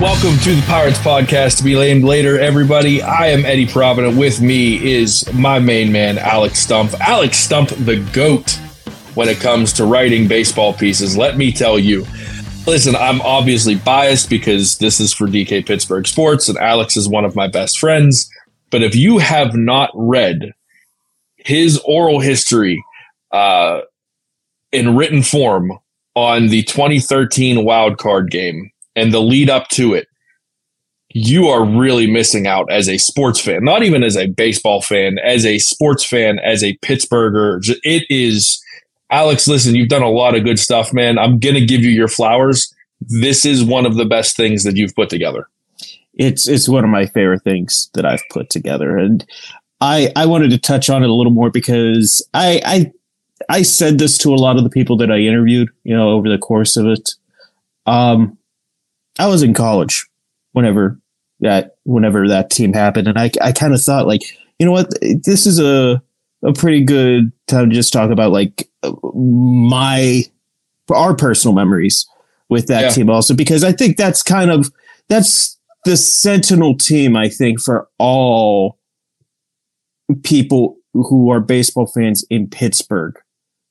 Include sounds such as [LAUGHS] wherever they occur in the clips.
Welcome to the Pirates Podcast to be named later, everybody. I am Eddie Provident. With me is my main man, Alex Stumpf. Alex Stumpf, the GOAT when it comes to writing baseball pieces. Let me tell you. Listen, I'm obviously biased because this is for DK Pittsburgh Sports and Alex is one of my best friends. But if you have not read his oral history uh, in written form on the 2013 wild card game, and the lead up to it, you are really missing out as a sports fan, not even as a baseball fan, as a sports fan, as a Pittsburgher. It is, Alex, listen, you've done a lot of good stuff, man. I'm going to give you your flowers. This is one of the best things that you've put together. It's it's one of my favorite things that I've put together, and I I wanted to touch on it a little more because I I I said this to a lot of the people that I interviewed, you know, over the course of it. Um, I was in college whenever that whenever that team happened, and I I kind of thought like, you know what, this is a a pretty good time to just talk about like my our personal memories with that yeah. team also because I think that's kind of that's the sentinel team I think for all people who are baseball fans in Pittsburgh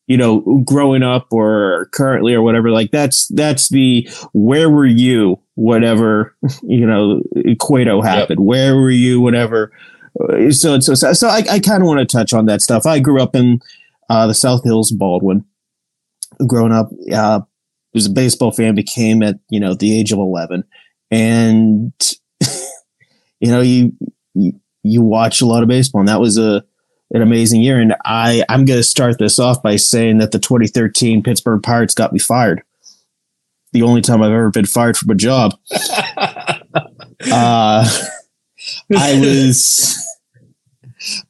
you know, growing up or currently or whatever, like that's that's the where were you whatever [LAUGHS] you know Cueto happened? Yep. Where were you whatever. Uh, so so so I, I kind of want to touch on that stuff. I grew up in uh, the South Hills, Baldwin. Growing up, uh, was a baseball fan. Became at you know the age of eleven, and [LAUGHS] you know you, you you watch a lot of baseball, and that was a an amazing year. And I, I'm going to start this off by saying that the 2013 Pittsburgh Pirates got me fired. The only time I've ever been fired from a job. [LAUGHS] uh, I was,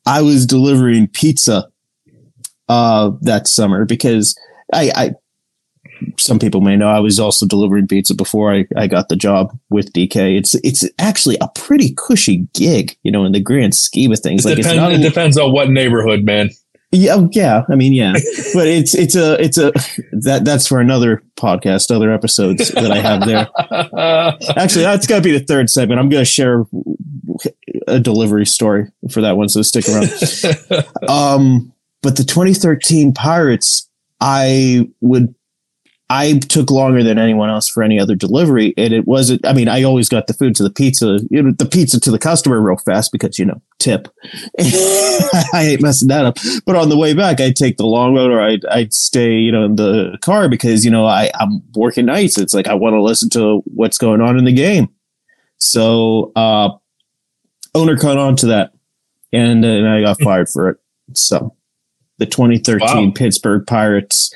I was delivering pizza, uh, that summer because I, I, some people may know I was also delivering pizza before I, I got the job with DK. It's it's actually a pretty cushy gig, you know, in the grand scheme of things. It like depends, it depends on what neighborhood, man. Yeah, oh, yeah. I mean, yeah, [LAUGHS] but it's it's a it's a that that's for another podcast, other episodes that I have there. [LAUGHS] Actually, that's got to be the third segment. I'm going to share a delivery story for that one, so stick around. [LAUGHS] um, but the 2013 Pirates, I would I took longer than anyone else for any other delivery. And it wasn't, I mean, I always got the food to the pizza, you know, the pizza to the customer real fast because, you know, tip. [LAUGHS] I hate messing that up. But on the way back, I'd take the long road or I'd, I'd stay, you know, in the car because, you know, I, I'm working nights. It's like I want to listen to what's going on in the game. So, uh, owner caught on to that and, uh, and I got [LAUGHS] fired for it. So the 2013 wow. Pittsburgh Pirates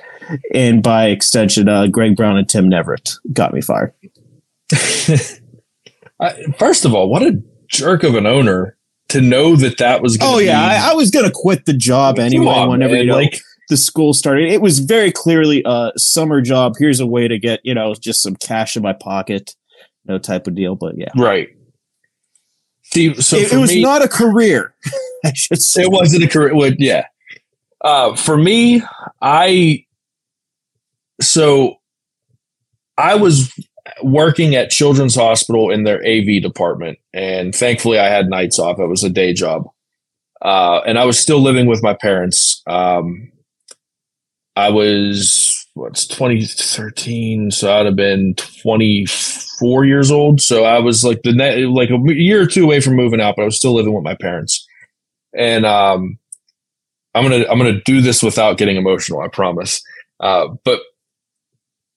and by extension, uh, Greg Brown and Tim Neverett got me fired. [LAUGHS] First of all, what a jerk of an owner to know that that was. Going to Oh yeah, be- I, I, was going to quit the job anyway. On, whenever you know, like the school started, it was very clearly a summer job. Here's a way to get you know just some cash in my pocket, no type of deal. But yeah, right. See, so it, it was me, not a career. [LAUGHS] I should say it wasn't a career. Well, yeah. Uh, for me, I so I was working at Children's Hospital in their AV department, and thankfully I had nights off. It was a day job, uh, and I was still living with my parents. Um, I was what's 2013, so I'd have been 24 years old. So I was like the net, like a year or two away from moving out, but I was still living with my parents. And um, I'm gonna I'm gonna do this without getting emotional. I promise. Uh, but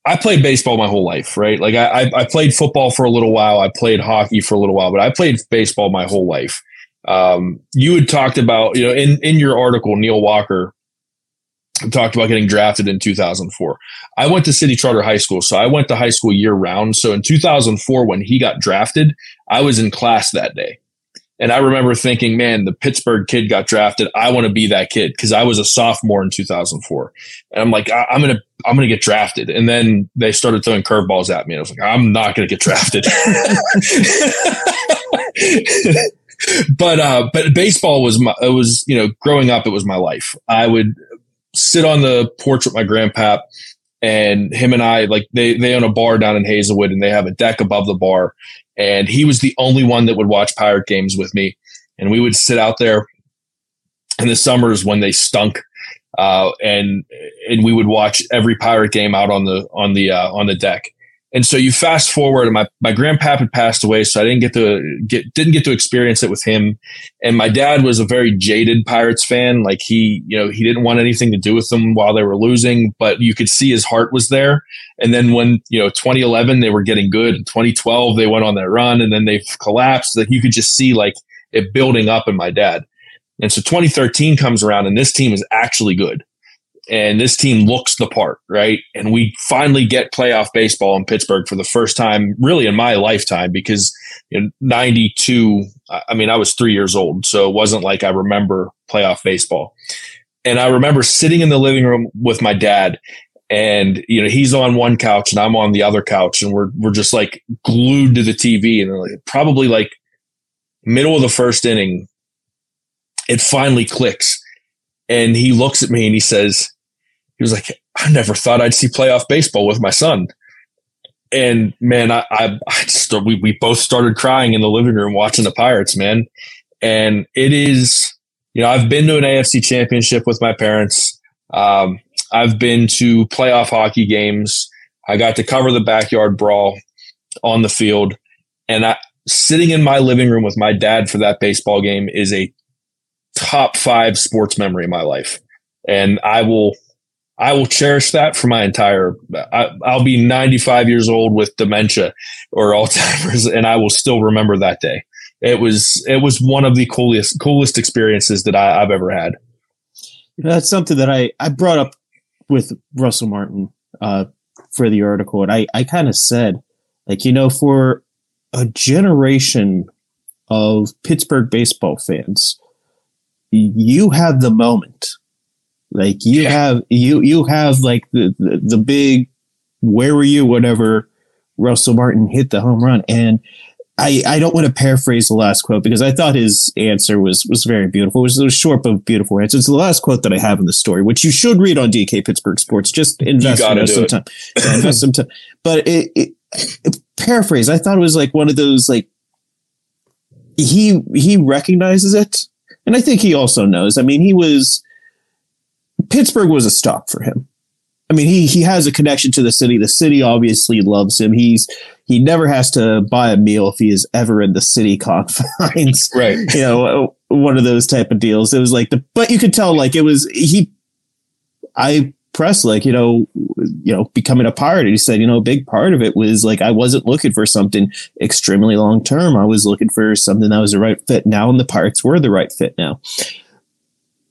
I played baseball my whole life, right? Like I, I played football for a little while. I played hockey for a little while, but I played baseball my whole life. Um, you had talked about, you know, in, in your article, Neil Walker talked about getting drafted in 2004. I went to City Charter High School, so I went to high school year round. So in 2004, when he got drafted, I was in class that day. And I remember thinking, man, the Pittsburgh kid got drafted. I want to be that kid because I was a sophomore in 2004. And I'm like, I- am to, I'm to get drafted. And then they started throwing curveballs at me. And I was like, I'm not to get drafted. [LAUGHS] but, uh, but baseball was my, it was, you know, growing up, it was my life. I would sit on the porch with my grandpa and him and I like they they own a bar down in Hazelwood, and they have a deck above the bar, and he was the only one that would watch Pirate games with me, and we would sit out there in the summers when they stunk. Uh, and and we would watch every pirate game out on the on the uh, on the deck and so you fast forward, and my my grandpap had passed away, so I didn't get to get didn't get to experience it with him. And my dad was a very jaded Pirates fan. Like he, you know, he didn't want anything to do with them while they were losing, but you could see his heart was there. And then when you know 2011 they were getting good, and 2012 they went on that run, and then they've collapsed. That you could just see like it building up in my dad. And so 2013 comes around, and this team is actually good and this team looks the part, right? And we finally get playoff baseball in Pittsburgh for the first time, really in my lifetime, because in '92, I mean, I was three years old, so it wasn't like I remember playoff baseball. And I remember sitting in the living room with my dad, and you know he's on one couch and I'm on the other couch, and we're we're just like glued to the TV, and like, probably like middle of the first inning, it finally clicks. And he looks at me and he says, was like, I never thought I'd see playoff baseball with my son. And man, I, I, I just, we, we both started crying in the living room watching the Pirates, man. And it is, you know, I've been to an AFC championship with my parents. Um, I've been to playoff hockey games. I got to cover the backyard brawl on the field. And I, sitting in my living room with my dad for that baseball game is a top five sports memory in my life. And I will I will cherish that for my entire. I, will be 95 years old with dementia or [LAUGHS] Alzheimer's, and I will still remember that day. It was it was one of the coolest coolest experiences that I, have ever had. That's something that I I brought up with Russell Martin uh, for the article, and I I kind of said like you know for a generation of Pittsburgh baseball fans, you have the moment like you yeah. have you you have like the, the the big where were you whatever Russell Martin hit the home run and I, I don't want to paraphrase the last quote because I thought his answer was was very beautiful. It was, a short but beautiful answer. It's the last quote that I have in the story, which you should read on DK Pittsburgh Sports. Just invest some time. Yeah, invest some time. [LAUGHS] But it, it, it, paraphrase, I thought it was like one of those like he he recognizes it, and I think he also knows. I mean, he was Pittsburgh was a stop for him. I mean, he he has a connection to the city. The city obviously loves him. He's he never has to buy a meal if he is ever in the city [LAUGHS] confines. right. You know, one of those type of deals. It was like the, but you could tell like it was he. I pressed like you know, you know, becoming a pirate. And he said, you know, a big part of it was like I wasn't looking for something extremely long term. I was looking for something that was the right fit now, and the pirates were the right fit now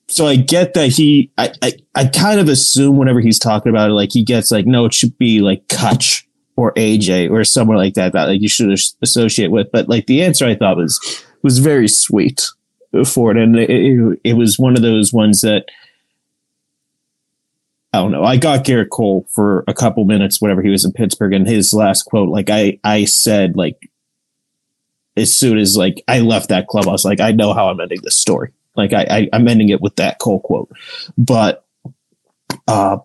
so I get that he, I, I, I kind of assume whenever he's talking about it, like he gets like, no, it should be like Kutch or AJ or someone like that, that like you should associate with. But like the answer I thought was, was very sweet for it. And it, it, it was one of those ones that, I don't know. I got Gerrit Cole for a couple minutes whenever he was in Pittsburgh, and his last quote, like I, I said, like as soon as like I left that club, I was like, I know how I'm ending this story. Like I, I am ending it with that Cole quote, but uh,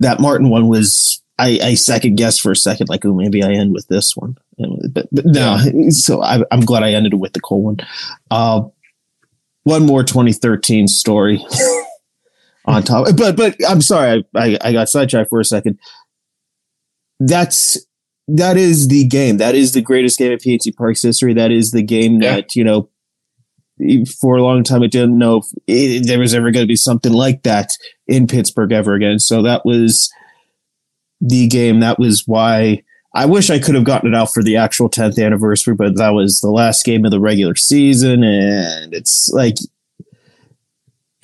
that Martin one was I, I second guessed for a second, like, oh, maybe I end with this one. But, but no, [LAUGHS] so I, am glad I ended it with the Cole one. Uh, one more 2013 story [LAUGHS] on top, but but I'm sorry, I, I, I got sidetracked for a second. That's that is the game. That is the greatest game of PNC Park's history. That is the game yeah. that you know for a long time, I didn't know if it, there was ever going to be something like that in Pittsburgh ever again. So that was the game. That was why I wish I could have gotten it out for the actual 10th anniversary, but that was the last game of the regular season. And it's like,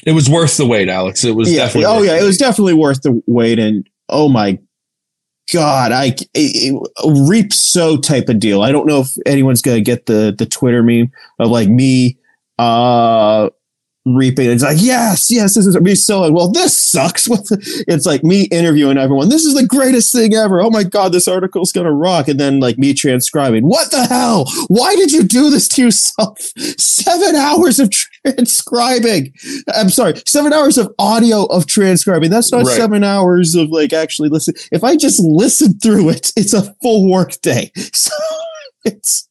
it was worth the wait, Alex. It was yeah, definitely. Oh yeah, it was definitely worth the wait. And oh my God, I it, it, reap so type of deal. I don't know if anyone's gonna get the the Twitter meme of like me uh, reaping. It's like, yes, yes, this is me so well. This sucks. [LAUGHS] It's like me interviewing everyone. This is the greatest thing ever. Oh my god, this article's gonna rock. And then like me transcribing. What the hell? Why did you do this to yourself? [LAUGHS] Seven hours of [LAUGHS] transcribing. I'm sorry, seven hours of audio of transcribing. That's not right. seven hours of like actually listen. If I just listen through it, it's a full work day. So it's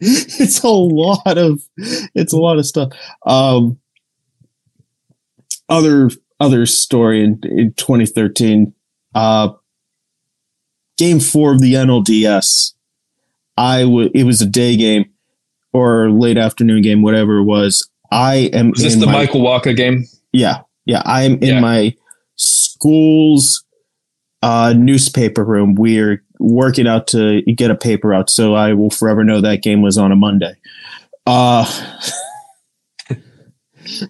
[LAUGHS] it's a lot of it's a lot of stuff. Um other other story in, in 2013, uh, game four of the NLDS. I would it was a day game or late afternoon game, whatever it was. I am. Is this the my, Michael Wacha game? Yeah, yeah. I am in yeah. my school's uh, newspaper room. We're working out to get a paper out, so I will forever know that game was on a Monday. Uh, [LAUGHS]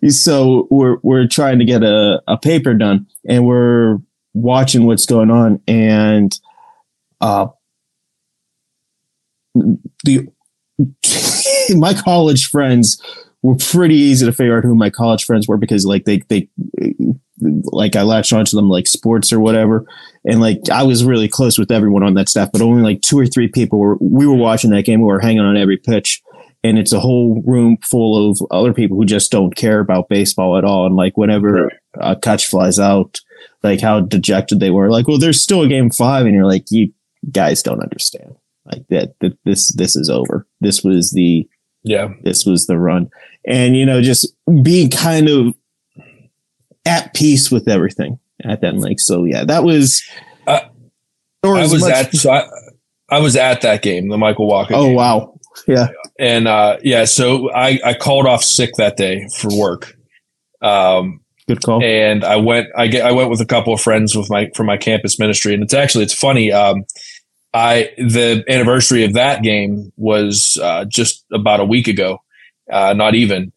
so we're we're trying to get a, a paper done and we're watching what's going on and uh the [LAUGHS] my college friends were pretty easy to figure out who my college friends were because like they they like I latched onto them like sports or whatever. And like I was really close with everyone on that staff, but only like two or three people were we were watching that game. We were hanging on every pitch and it's a whole room full of other people who just don't care about baseball at all. And like whenever a catch flies out, like how dejected they were. Like, well, there's still a game five, and you're like, you guys don't understand. Like that, that this this is over. This was the yeah. This was the run, and you know, just being kind of at peace with everything at that like so yeah that was uh, I was much- at so I, I was at that game the michael Wacha. oh game. wow yeah. And uh, yeah, so I, I called off sick that day for work. Um, Good call. And I went I get I went with a couple of friends with my from my campus ministry, and it's actually it's funny. Um, I the anniversary of that game was uh, just about a week ago, uh, not even.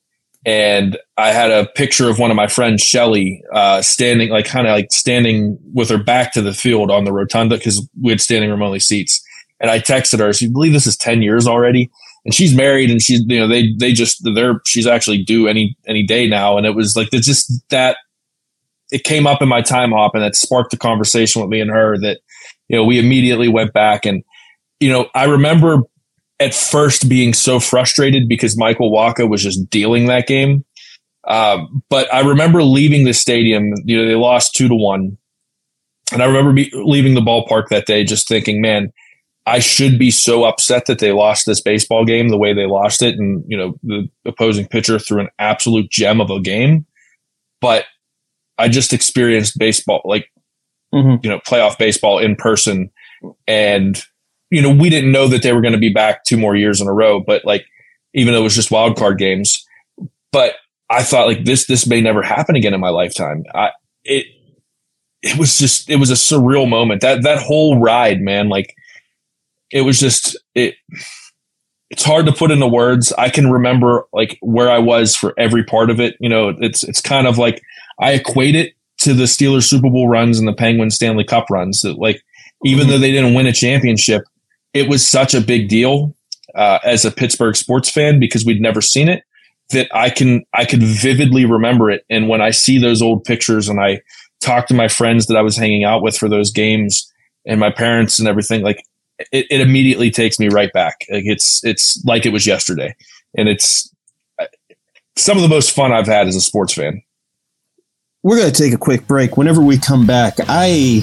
And I had a picture of one of my friends, Shelly, uh, standing like kind of like standing with her back to the field on the rotunda because we had standing room only seats. And I texted her, so believe this is 10 years already? And she's married and she's, you know, they, they just, they're, she's actually due any, any day now. And it was like, it's just that it came up in my time hop and that sparked a conversation with me and her that, you know, we immediately went back and, you know, I remember at first being so frustrated because Michael Wacha was just dealing that game. Um, but I remember leaving the stadium, you know, they lost two to one. And I remember be, leaving the ballpark that day just thinking, man, I should be so upset that they lost this baseball game the way they lost it. And, you know, the opposing pitcher threw an absolute gem of a game. But I just experienced baseball, like, mm-hmm. you know, playoff baseball in person. And, you know, we didn't know that they were going to be back two more years in a row, but like, even though it was just wild card games, but I thought like this, this may never happen again in my lifetime. I, it, it was just, it was a surreal moment that, that whole ride, man, like, it was just it it's hard to put into words. I can remember like where I was for every part of it. You know, it's it's kind of like I equate it to the Steelers Super Bowl runs and the Penguins Stanley Cup runs. That like even mm-hmm. though they didn't win a championship, it was such a big deal uh, as a Pittsburgh sports fan because we'd never seen it that I can I could vividly remember it. And when I see those old pictures and I talk to my friends that I was hanging out with for those games and my parents and everything, like it, it immediately takes me right back. Like it's it's like it was yesterday, and it's some of the most fun I've had as a sports fan. We're going to take a quick break. Whenever we come back, I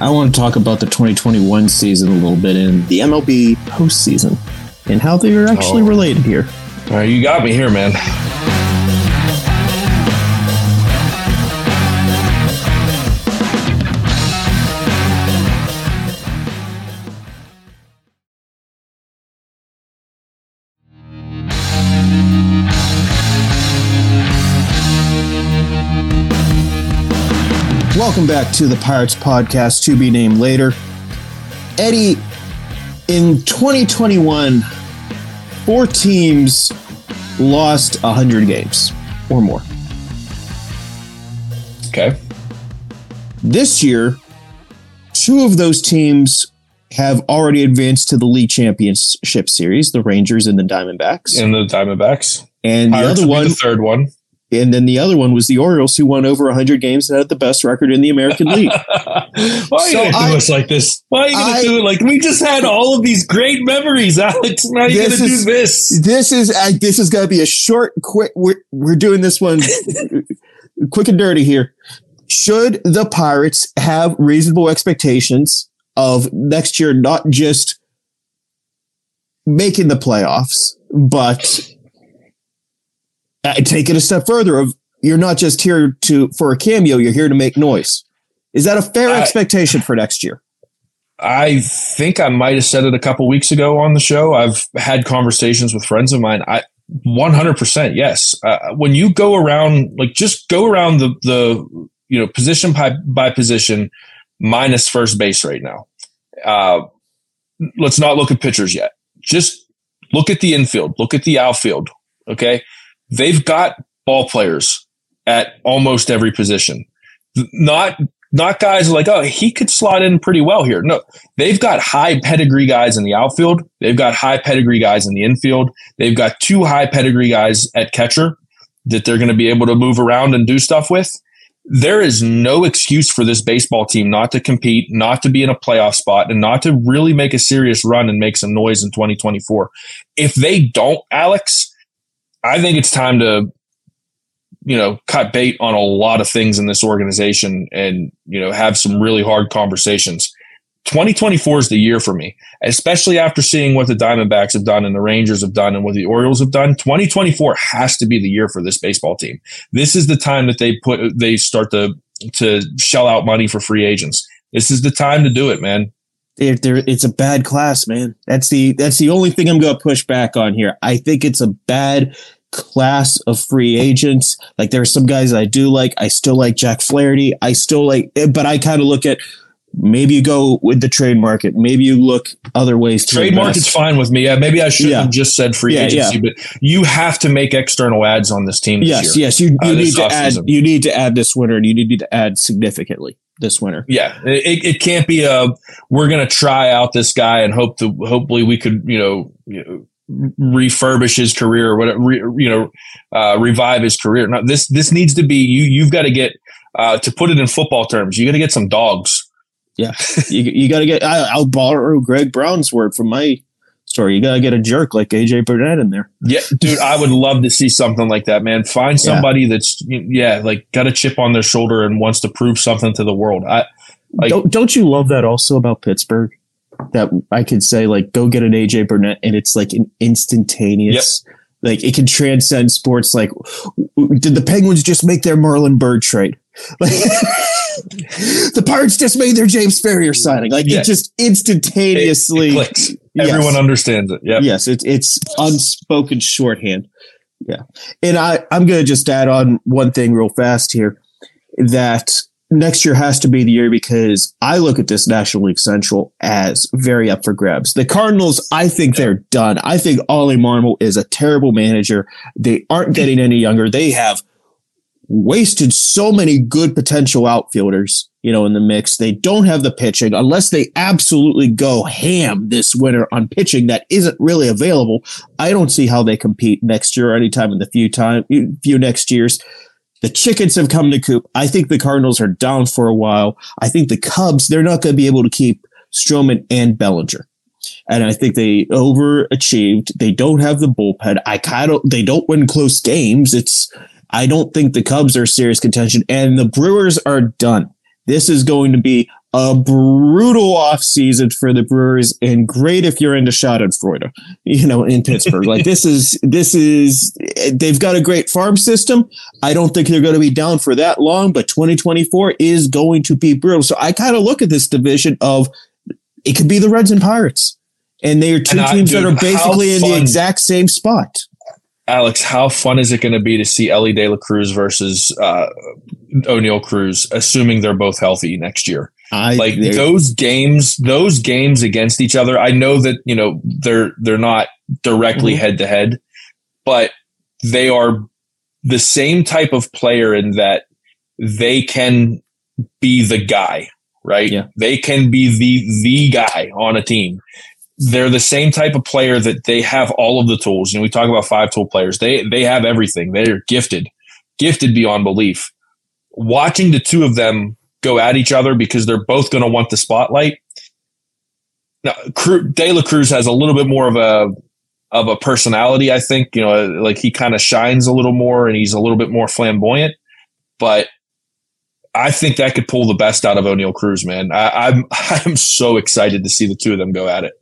I want to talk about the 2021 season a little bit and the MLB postseason and how they are actually oh. related here. All right, you got me here, man. Welcome back to the Pirates podcast, to be named later. Eddie, in 2021, four teams lost 100 games or more. Okay. This year, two of those teams have already advanced to the league championship series, the Rangers and the Diamondbacks. And the Diamondbacks. And Pirates the other one, the third one. And then the other one was the Orioles, who won over 100 games and had the best record in the American [LAUGHS] League. Why are you so gonna do us like this? Why are you gonna do it like we just had all of these great memories, Alex? Now you gonna do this? This is uh, this is gonna be a short, quick. We're we're doing this one [LAUGHS] quick and dirty here. Should the Pirates have reasonable expectations of next year, not just making the playoffs, but uh, take it a step further of you're not just here to for a cameo, you're here to make noise. Is that a fair I, expectation for next year? I think I might have said it a couple weeks ago on the show. I've had conversations with friends of mine. I 100% yes. Uh, when you go around like just go around the the you know position by by position minus first base right now. Uh, let's not look at pitchers yet. Just look at the infield, look at the outfield, okay? They've got ball players at almost every position. Not not guys like, oh, he could slot in pretty well here. No, they've got high pedigree guys in the outfield. They've got high pedigree guys in the infield. They've got two high pedigree guys at catcher that they're going to be able to move around and do stuff with. There is no excuse for this baseball team not to compete, not to be in a playoff spot, and not to really make a serious run and make some noise in 2024. If they don't, Alex, I think it's time to, you know, cut bait on a lot of things in this organization and, you know, have some really hard conversations. 2024 is the year for me, especially after seeing what the Diamondbacks have done and the Rangers have done and what the Orioles have done. 2024 has to be the year for this baseball team. This is the time that they put they start to to shell out money for free agents. This is the time to do it, man. They're, they're, it's a bad class, man. That's the that's the only thing I'm going to push back on here. I think it's a bad class of free agents. Like there are some guys I do like. I still like Jack Flaherty. I still like, but I kind of look at maybe you go with the trade market. Maybe you look other ways to trade invest. market's fine with me. Yeah, maybe I should yeah. have just said free yeah, agency, yeah. but you have to make external ads on this team. This yes, year, yes, you, you uh, need to add. You need to add this winter, and you need to add significantly this winter. Yeah, it, it can't be a we're going to try out this guy and hope to hopefully we could you know, you know refurbish his career or whatever, re, you know, uh, revive his career. Now this this needs to be you. You've got to get uh, to put it in football terms. You got to get some dogs. Yeah, you, you got to get. I, I'll borrow Greg Brown's word from my story. You got to get a jerk like AJ Burnett in there. Yeah, dude, I would love to see something like that, man. Find somebody yeah. that's yeah, like got a chip on their shoulder and wants to prove something to the world. I like, don't don't you love that also about Pittsburgh? that I could say like go get an AJ Burnett and it's like an instantaneous yep. like it can transcend sports like did the Penguins just make their Marlon Byrd trade? [LAUGHS] Like the Pirates just made their James Farrior signing. Like it just instantaneously it, it yes. Everyone understands it. Yeah. Yes, it's it's unspoken shorthand. Yeah. And I I'm going to just add on one thing real fast here that next year has to be the year because I look at this National League Central as very up for grabs. The Cardinals, I think they're done. I think Ollie Marmol is a terrible manager. They aren't getting any younger. They have wasted so many good potential outfielders, you know, in the mix. They don't have the pitching unless they absolutely go ham this winter on pitching that isn't really available. I don't see how they compete next year or anytime in the few time few next years. The chickens have come to coop. I think the Cardinals are down for a while. I think the Cubs, they're not going to be able to keep Stroman and Bellinger. And I think they overachieved. They don't have the bullpen. I kind of, they don't win close games. It's, I don't think the Cubs are serious contention and the Brewers are done. This is going to be a brutal offseason for the Brewers and great if you're into Schadenfreude, you know, in Pittsburgh. like this is, this is, they've got a great farm system. I don't think they're going to be down for that long, but 2024 is going to be brutal. So I kind of look at this division of it could be the Reds and Pirates. And they are two and teams I, dude, that are basically in the exact same spot. Alex, how fun is it going to be to see Elly De La Cruz versus uh, Oneil Cruz, assuming they're both healthy next year? I, like those games, those games against each other. I know that you know they're they're not directly head to head, but they are the same type of player in that they can be the guy, right? Yeah. They can be the the guy on a team. They're the same type of player that they have all of the tools. You know, we talk about five tool players. They they have everything. They're gifted gifted beyond belief. Watching the two of them go at each other because they're both going to want the spotlight. Now, De La Cruz has a little bit more of a of a personality, I think. You know, like he kind of shines a little more and he's a little bit more flamboyant. But I think that could pull the best out of Oneil Cruz, man. I, I'm [LAUGHS] I'm so excited to see the two of them go at it.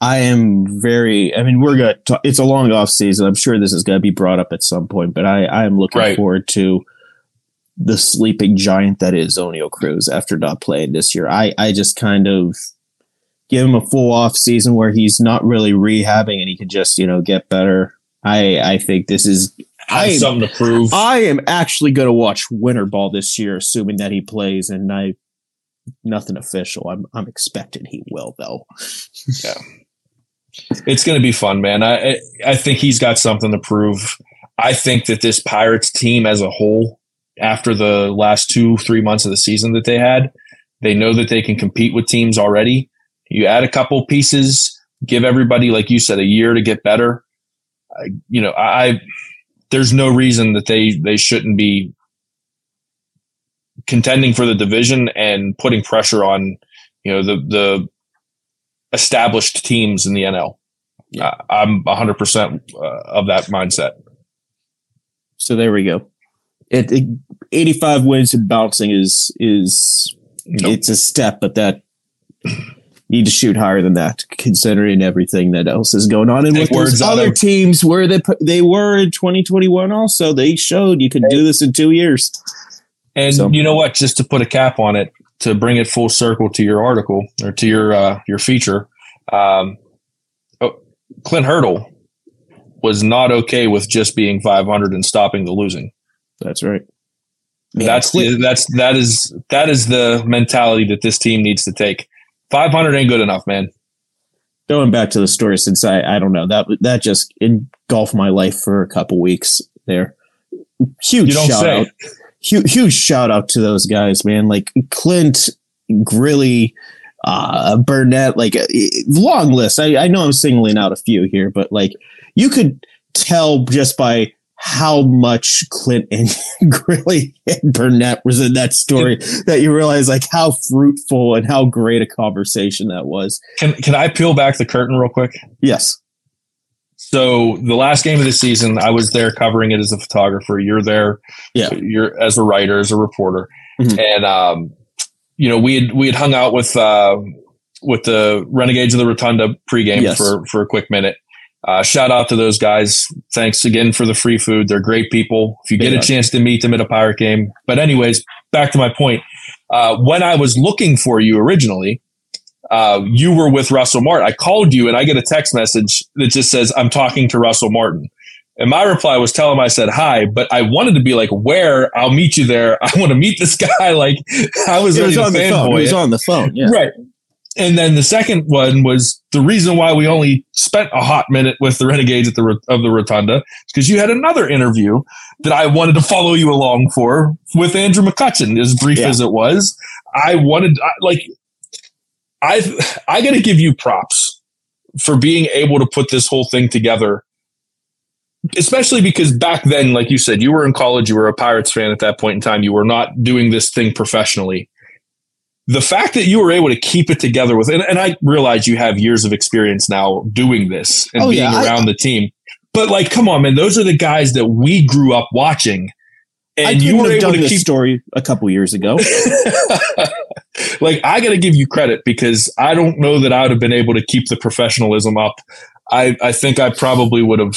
I am very. I mean, we're gonna. Talk, it's a long off season. I'm sure this is going to be brought up at some point, but I I am looking right. forward to the sleeping giant that is Oneil Cruz after not playing this year. I I just kind of give him a full off season where he's not really rehabbing and he can just you know get better. I I think this is I something to prove. I am actually going to watch Winter Ball this year, assuming that he plays, and I nothing official. I'm I'm expecting he will though. yeah, [LAUGHS] it's going to be fun, man. I I think he's got something to prove. I think that this Pirates team as a whole, after the last two three months of the season that they had, they know that they can compete with teams already. You add a couple pieces, give everybody, like you said, a year to get better. I, you know, I there's no reason that they they shouldn't be contending for the division and putting pressure on you know the the established teams in the NL. Yeah. I'm 100% uh, of that mindset. So there we go. It, it 85 wins and bouncing is is nope. it's a step, but that need to shoot higher than that, considering everything that else is going on. And with those other teams where they they were in 2021, also they showed you could do this in two years. And so. you know what? Just to put a cap on it, to bring it full circle to your article or to your uh, your feature, um, oh, Clint Hurdle was not okay with just being 500 and stopping the losing. That's right. Man, that's Clint- that's that is that is the mentality that this team needs to take 500 ain't good enough, man. Going back to the story, since I, I don't know that that just engulfed my life for a couple weeks there. Huge shout say. out, huge, huge shout out to those guys, man. Like Clint, Grilli, uh, Burnett, like uh, long list. I, I know I'm singling out a few here, but like you could tell just by how much Clint and [LAUGHS] Grilli and Burnett was in that story that you realize like how fruitful and how great a conversation that was. Can can I peel back the curtain real quick? Yes. So the last game of the season, I was there covering it as a photographer. You're there, yeah. You're as a writer, as a reporter, mm-hmm. and um, you know we had we had hung out with uh, with the Renegades of the Rotunda pregame yes. for for a quick minute, uh, shout out to those guys. Thanks again for the free food. They're great people. If you get yeah. a chance to meet them at a pirate game. But, anyways, back to my point. Uh, when I was looking for you originally, uh, you were with Russell Martin. I called you and I get a text message that just says, I'm talking to Russell Martin. And my reply was tell him I said hi, but I wanted to be like, where? I'll meet you there. [LAUGHS] I want to meet this guy. [LAUGHS] Like I was, was on the phone. He was on the phone. Yeah. Right. And then the second one was the reason why we only spent a hot minute with the Renegades at the of the Rotunda because you had another interview that I wanted to follow you along for with Andrew McCutchen, as brief yeah. as it was. I wanted like I I got to give you props for being able to put this whole thing together. Especially because back then, like you said, you were in college, you were a Pirates fan at that point in time. You were not doing this thing professionally the fact that you were able to keep it together with, and, and I realize you have years of experience now doing this and oh, being yeah, around I, the team, but like, come on, man, those are the guys that we grew up watching. And you were able to keep story a couple years ago. [LAUGHS] like, I got to give you credit because I don't know that I would have been able to keep the professionalism up. I, I think I probably would have,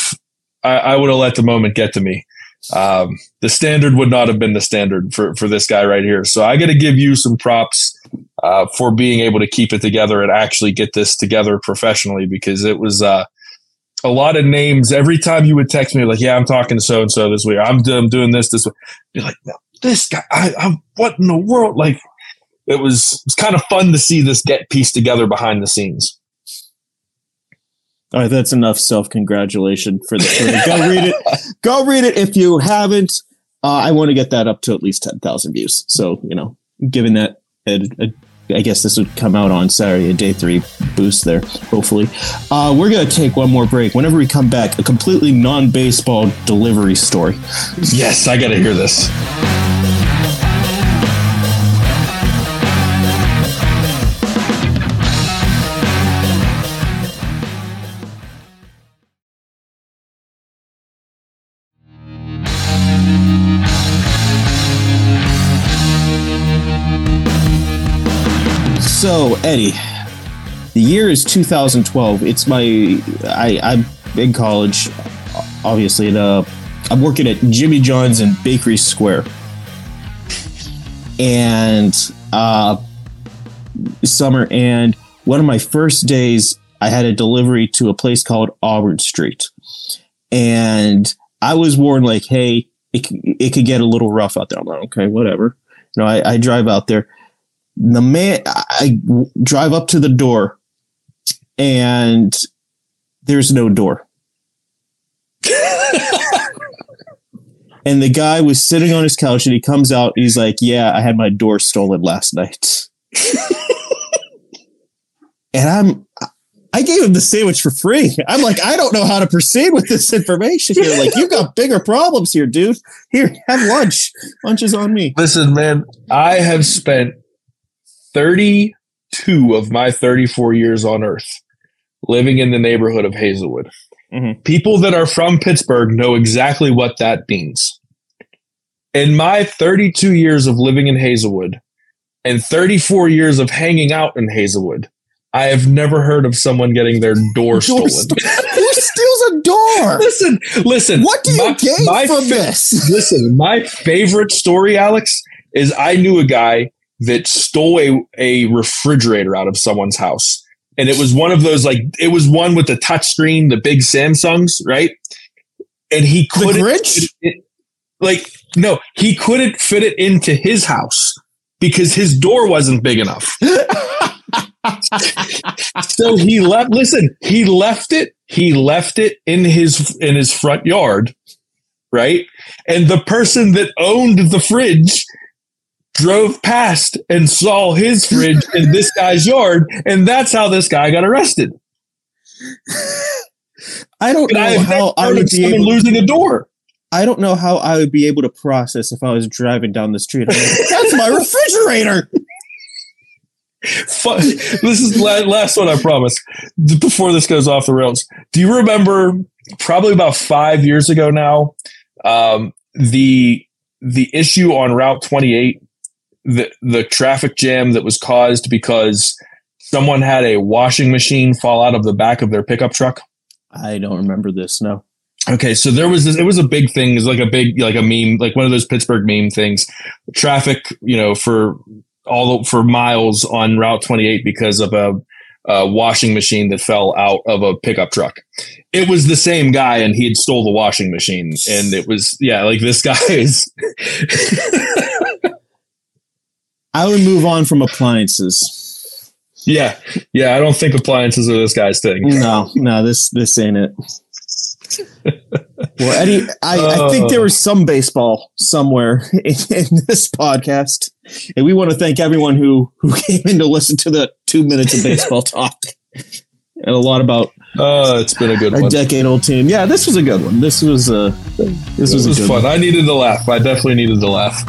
I, I would have let the moment get to me um, the standard would not have been the standard for, for this guy right here. So I got to give you some props uh, for being able to keep it together and actually get this together professionally because it was uh, a lot of names. Every time you would text me, like, yeah, I'm talking to so and so this week. I'm, I'm doing this this way. You're like, no, this guy, I, I'm what in the world? Like, it was, it was kind of fun to see this get pieced together behind the scenes. All right, that's enough self congratulation for the story. Go read it. [LAUGHS] Go read it if you haven't. Uh, I want to get that up to at least ten thousand views. So you know, given that a, a I guess this would come out on Saturday, a day three boost there, hopefully. Uh, we're going to take one more break. Whenever we come back, a completely non baseball delivery story. Yes, I got to hear this. So, Eddie, the year is 2012. It's my I I'm in college, obviously. And, uh, I'm working at Jimmy John's in Bakery Square, and uh, summer. And one of my first days, I had a delivery to a place called Auburn Street, and I was warned like, "Hey, it it could get a little rough out there." I'm like, "Okay, whatever." You know, I, I drive out there the man I drive up to the door and there's no door. [LAUGHS] and the guy was sitting on his couch and he comes out and he's like, "Yeah, I had my door stolen last night." [LAUGHS] and I'm I gave him the sandwich for free. I'm like, I don't know how to proceed with this information here. Like, you got bigger problems here, dude. Here, have lunch. Lunch is on me. Listen, man, I have spent 32 of my 34 years on earth living in the neighborhood of Hazelwood. Mm-hmm. People that are from Pittsburgh know exactly what that means. In my 32 years of living in Hazelwood and 34 years of hanging out in Hazelwood, I have never heard of someone getting their door, door stolen. St- [LAUGHS] Who steals a door? listen, listen. What do you my, gain my from fa- this? listen, my favorite story, Alex, is I knew a guy that stole a, a refrigerator out of someone's house. And it was one of those like it was one with the touchscreen, the big Samsungs, right? And he couldn't it, it, like no, he couldn't fit it into his house because his door wasn't big enough. [LAUGHS] so he left listen, he left it, he left it in his in his front yard, right? And the person that owned the fridge drove past and saw his fridge in this guy's yard, and that's how this guy got arrested. I don't and know I how I would be able losing a door. I don't know how I would be able to process if I was driving down the street. Like, that's my [LAUGHS] refrigerator. this is the last one I promise. Before this goes off the rails, do you remember? Probably about five years ago now, um, the the issue on Route 28 the the traffic jam that was caused because someone had a washing machine fall out of the back of their pickup truck? I don't remember this. No. Okay, so there was this. It was a big thing. It was like a big, like a meme, like one of those Pittsburgh meme things. Traffic, you know, for all for miles on Route 28 because of a, a washing machine that fell out of a pickup truck. It was the same guy, and he had stole the washing machine, and it was yeah, like this guy is. [LAUGHS] I would move on from appliances. Yeah, yeah. I don't think appliances are this guy's thing. No, no. This this ain't it. well, Eddie, I, uh, I, think there was some baseball somewhere [LAUGHS] in, in, this podcast, and we want to thank everyone who who [LAUGHS] came in to listen to the two minutes of baseball talk and a lot about. Oh, uh, it's been a good one. decade old team. Yeah, this was a good one. This was a this, this was, was fun. One. I needed to laugh. I definitely needed to laugh.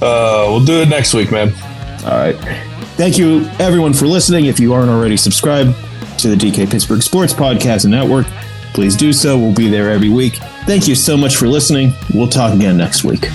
Uh, we'll do it next week, man. All right. Thank you, everyone, for listening. If you aren't already subscribed to the DK Pittsburgh Sports Podcast and Network, please do so. We'll be there every week. Thank you so much for listening. We'll talk again next week.